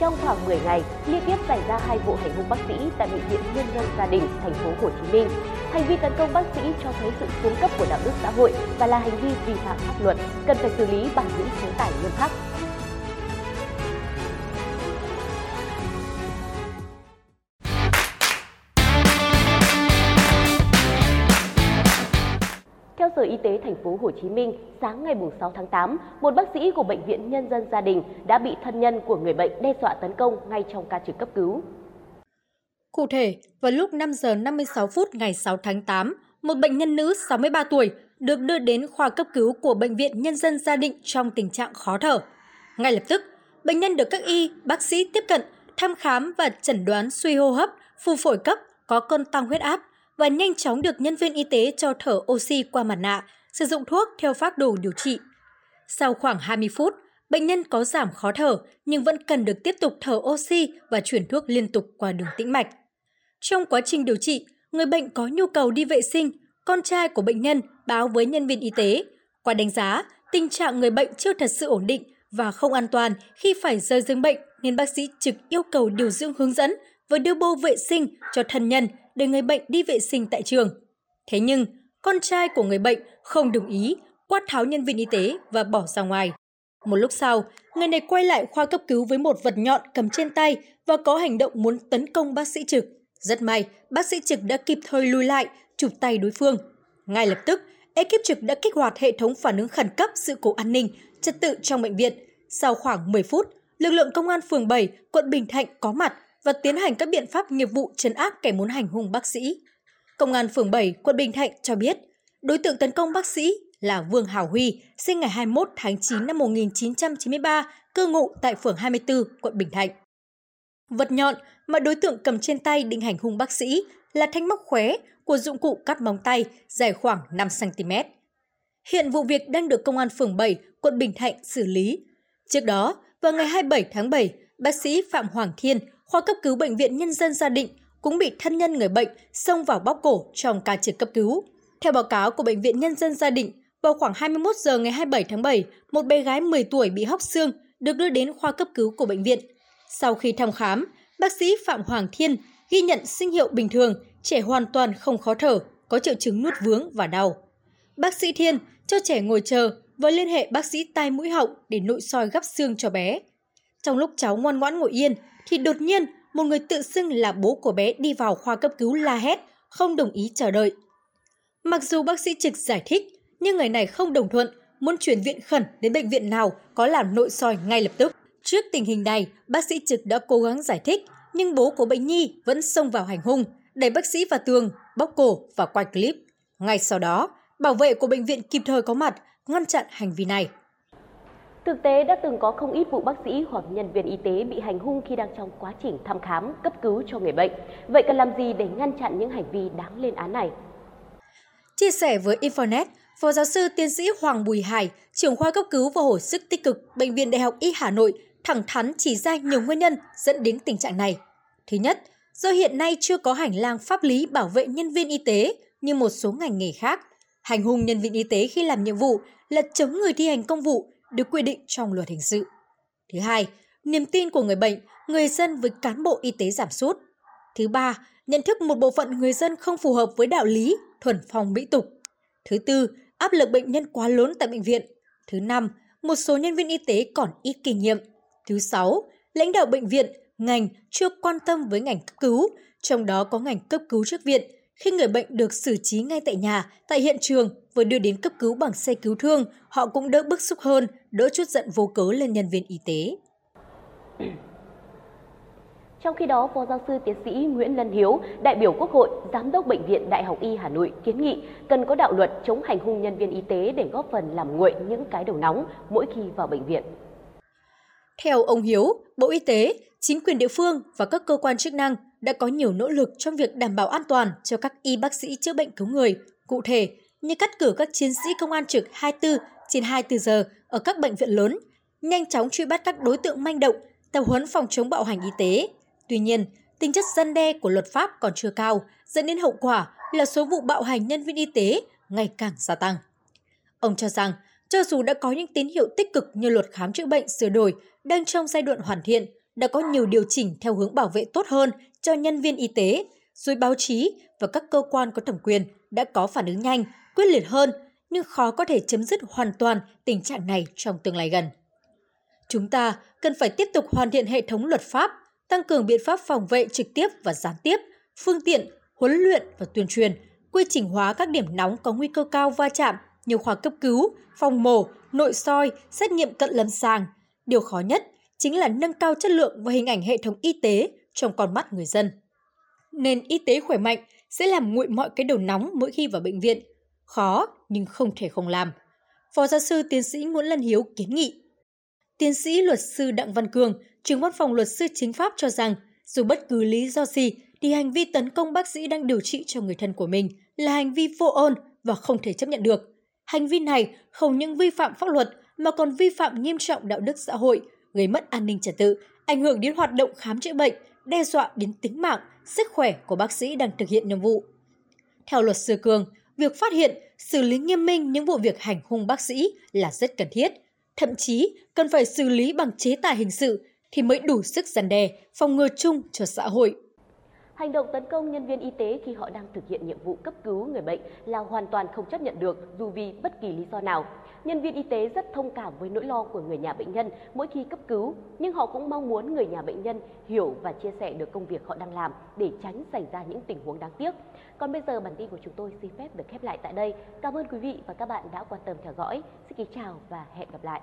trong khoảng 10 ngày, liên tiếp xảy ra hai vụ hành hung bác sĩ tại bệnh viện Nhân dân Gia đình, thành phố Hồ Chí Minh. Hành vi tấn công bác sĩ cho thấy sự xuống cấp của đạo đức xã hội và là hành vi vi phạm pháp luật, cần phải xử lý bằng những chế tài nghiêm khắc. Sở Y tế thành phố Hồ Chí Minh, sáng ngày 6 tháng 8, một bác sĩ của bệnh viện Nhân dân gia đình đã bị thân nhân của người bệnh đe dọa tấn công ngay trong ca trực cấp cứu. Cụ thể, vào lúc 5 giờ 56 phút ngày 6 tháng 8, một bệnh nhân nữ 63 tuổi được đưa đến khoa cấp cứu của bệnh viện Nhân dân gia định trong tình trạng khó thở. Ngay lập tức, bệnh nhân được các y, bác sĩ tiếp cận, thăm khám và chẩn đoán suy hô hấp, phù phổi cấp, có cơn tăng huyết áp, và nhanh chóng được nhân viên y tế cho thở oxy qua mặt nạ, sử dụng thuốc theo phác đồ điều trị. Sau khoảng 20 phút, bệnh nhân có giảm khó thở nhưng vẫn cần được tiếp tục thở oxy và chuyển thuốc liên tục qua đường tĩnh mạch. Trong quá trình điều trị, người bệnh có nhu cầu đi vệ sinh, con trai của bệnh nhân báo với nhân viên y tế. Qua đánh giá, tình trạng người bệnh chưa thật sự ổn định và không an toàn khi phải rời giường bệnh nên bác sĩ trực yêu cầu điều dưỡng hướng dẫn và đưa bô vệ sinh cho thân nhân để người bệnh đi vệ sinh tại trường. Thế nhưng, con trai của người bệnh không đồng ý, quát tháo nhân viên y tế và bỏ ra ngoài. Một lúc sau, người này quay lại khoa cấp cứu với một vật nhọn cầm trên tay và có hành động muốn tấn công bác sĩ trực. Rất may, bác sĩ trực đã kịp thời lùi lại, chụp tay đối phương. Ngay lập tức, ekip trực đã kích hoạt hệ thống phản ứng khẩn cấp sự cố an ninh, trật tự trong bệnh viện. Sau khoảng 10 phút, lực lượng công an phường 7, quận Bình Thạnh có mặt và tiến hành các biện pháp nghiệp vụ trấn áp kẻ muốn hành hung bác sĩ. Công an phường 7, quận Bình Thạnh cho biết, đối tượng tấn công bác sĩ là Vương Hảo Huy, sinh ngày 21 tháng 9 năm 1993, cư ngụ tại phường 24, quận Bình Thạnh. Vật nhọn mà đối tượng cầm trên tay định hành hung bác sĩ là thanh móc khóe của dụng cụ cắt móng tay dài khoảng 5cm. Hiện vụ việc đang được Công an phường 7, quận Bình Thạnh xử lý. Trước đó, vào ngày 27 tháng 7, bác sĩ Phạm Hoàng Thiên, khoa cấp cứu bệnh viện Nhân dân Gia Định cũng bị thân nhân người bệnh xông vào bóc cổ trong ca trực cấp cứu. Theo báo cáo của bệnh viện Nhân dân Gia Định, vào khoảng 21 giờ ngày 27 tháng 7, một bé gái 10 tuổi bị hóc xương được đưa đến khoa cấp cứu của bệnh viện. Sau khi thăm khám, bác sĩ Phạm Hoàng Thiên ghi nhận sinh hiệu bình thường, trẻ hoàn toàn không khó thở, có triệu chứng nuốt vướng và đau. Bác sĩ Thiên cho trẻ ngồi chờ và liên hệ bác sĩ tai mũi họng để nội soi gắp xương cho bé. Trong lúc cháu ngoan ngoãn ngồi yên, thì đột nhiên một người tự xưng là bố của bé đi vào khoa cấp cứu la hét, không đồng ý chờ đợi. Mặc dù bác sĩ trực giải thích, nhưng người này không đồng thuận, muốn chuyển viện khẩn đến bệnh viện nào có làm nội soi ngay lập tức. Trước tình hình này, bác sĩ trực đã cố gắng giải thích, nhưng bố của bệnh nhi vẫn xông vào hành hung, đẩy bác sĩ vào tường, bóc cổ và quay clip. Ngay sau đó, bảo vệ của bệnh viện kịp thời có mặt, ngăn chặn hành vi này. Thực tế đã từng có không ít vụ bác sĩ hoặc nhân viên y tế bị hành hung khi đang trong quá trình thăm khám, cấp cứu cho người bệnh. Vậy cần làm gì để ngăn chặn những hành vi đáng lên án này? Chia sẻ với Infonet, Phó giáo sư tiến sĩ Hoàng Bùi Hải, trưởng khoa cấp cứu và hồi sức tích cực Bệnh viện Đại học Y Hà Nội, thẳng thắn chỉ ra nhiều nguyên nhân dẫn đến tình trạng này. Thứ nhất, do hiện nay chưa có hành lang pháp lý bảo vệ nhân viên y tế như một số ngành nghề khác. Hành hung nhân viên y tế khi làm nhiệm vụ là chống người thi hành công vụ được quy định trong luật hình sự. Thứ hai, niềm tin của người bệnh, người dân với cán bộ y tế giảm sút. Thứ ba, nhận thức một bộ phận người dân không phù hợp với đạo lý, thuần phong mỹ tục. Thứ tư, áp lực bệnh nhân quá lớn tại bệnh viện. Thứ năm, một số nhân viên y tế còn ít kinh nghiệm. Thứ sáu, lãnh đạo bệnh viện, ngành chưa quan tâm với ngành cấp cứu, trong đó có ngành cấp cứu trước viện, khi người bệnh được xử trí ngay tại nhà, tại hiện trường vừa đưa đến cấp cứu bằng xe cứu thương, họ cũng đỡ bức xúc hơn, đỡ chút giận vô cớ lên nhân viên y tế. Trong khi đó, Phó giáo sư tiến sĩ Nguyễn Lân Hiếu, đại biểu Quốc hội, Giám đốc Bệnh viện Đại học Y Hà Nội kiến nghị cần có đạo luật chống hành hung nhân viên y tế để góp phần làm nguội những cái đầu nóng mỗi khi vào bệnh viện. Theo ông Hiếu, Bộ Y tế, chính quyền địa phương và các cơ quan chức năng đã có nhiều nỗ lực trong việc đảm bảo an toàn cho các y bác sĩ chữa bệnh cứu người, cụ thể như cắt cử các chiến sĩ công an trực 24 trên 24 giờ ở các bệnh viện lớn, nhanh chóng truy bắt các đối tượng manh động, tập huấn phòng chống bạo hành y tế. Tuy nhiên, tính chất dân đe của luật pháp còn chưa cao, dẫn đến hậu quả là số vụ bạo hành nhân viên y tế ngày càng gia tăng. Ông cho rằng, cho dù đã có những tín hiệu tích cực như luật khám chữa bệnh sửa đổi đang trong giai đoạn hoàn thiện, đã có nhiều điều chỉnh theo hướng bảo vệ tốt hơn cho nhân viên y tế, rồi báo chí và các cơ quan có thẩm quyền đã có phản ứng nhanh, quyết liệt hơn, nhưng khó có thể chấm dứt hoàn toàn tình trạng này trong tương lai gần. Chúng ta cần phải tiếp tục hoàn thiện hệ thống luật pháp, tăng cường biện pháp phòng vệ trực tiếp và gián tiếp, phương tiện, huấn luyện và tuyên truyền, quy trình hóa các điểm nóng có nguy cơ cao va chạm như khoa cấp cứu, phòng mổ, nội soi, xét nghiệm cận lâm sàng. Điều khó nhất chính là nâng cao chất lượng và hình ảnh hệ thống y tế trong con mắt người dân. Nền y tế khỏe mạnh sẽ làm nguội mọi cái đầu nóng mỗi khi vào bệnh viện. Khó nhưng không thể không làm. Phó giáo sư tiến sĩ Nguyễn Lân Hiếu kiến nghị. Tiến sĩ luật sư Đặng Văn Cường, trưởng văn phòng luật sư chính pháp cho rằng, dù bất cứ lý do gì thì hành vi tấn công bác sĩ đang điều trị cho người thân của mình là hành vi vô ơn và không thể chấp nhận được. Hành vi này không những vi phạm pháp luật mà còn vi phạm nghiêm trọng đạo đức xã hội, gây mất an ninh trật tự, ảnh hưởng đến hoạt động khám chữa bệnh, đe dọa đến tính mạng, sức khỏe của bác sĩ đang thực hiện nhiệm vụ. Theo luật sư Cường, việc phát hiện, xử lý nghiêm minh những vụ việc hành hung bác sĩ là rất cần thiết. Thậm chí cần phải xử lý bằng chế tài hình sự thì mới đủ sức gian đe, phòng ngừa chung cho xã hội. Hành động tấn công nhân viên y tế khi họ đang thực hiện nhiệm vụ cấp cứu người bệnh là hoàn toàn không chấp nhận được dù vì bất kỳ lý do nào. Nhân viên y tế rất thông cảm với nỗi lo của người nhà bệnh nhân mỗi khi cấp cứu, nhưng họ cũng mong muốn người nhà bệnh nhân hiểu và chia sẻ được công việc họ đang làm để tránh xảy ra những tình huống đáng tiếc. Còn bây giờ bản tin của chúng tôi xin phép được khép lại tại đây. Cảm ơn quý vị và các bạn đã quan tâm theo dõi. Xin kính chào và hẹn gặp lại.